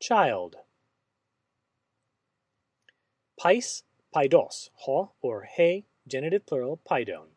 child. Pais, paidos, ho or he, genitive plural, paidon.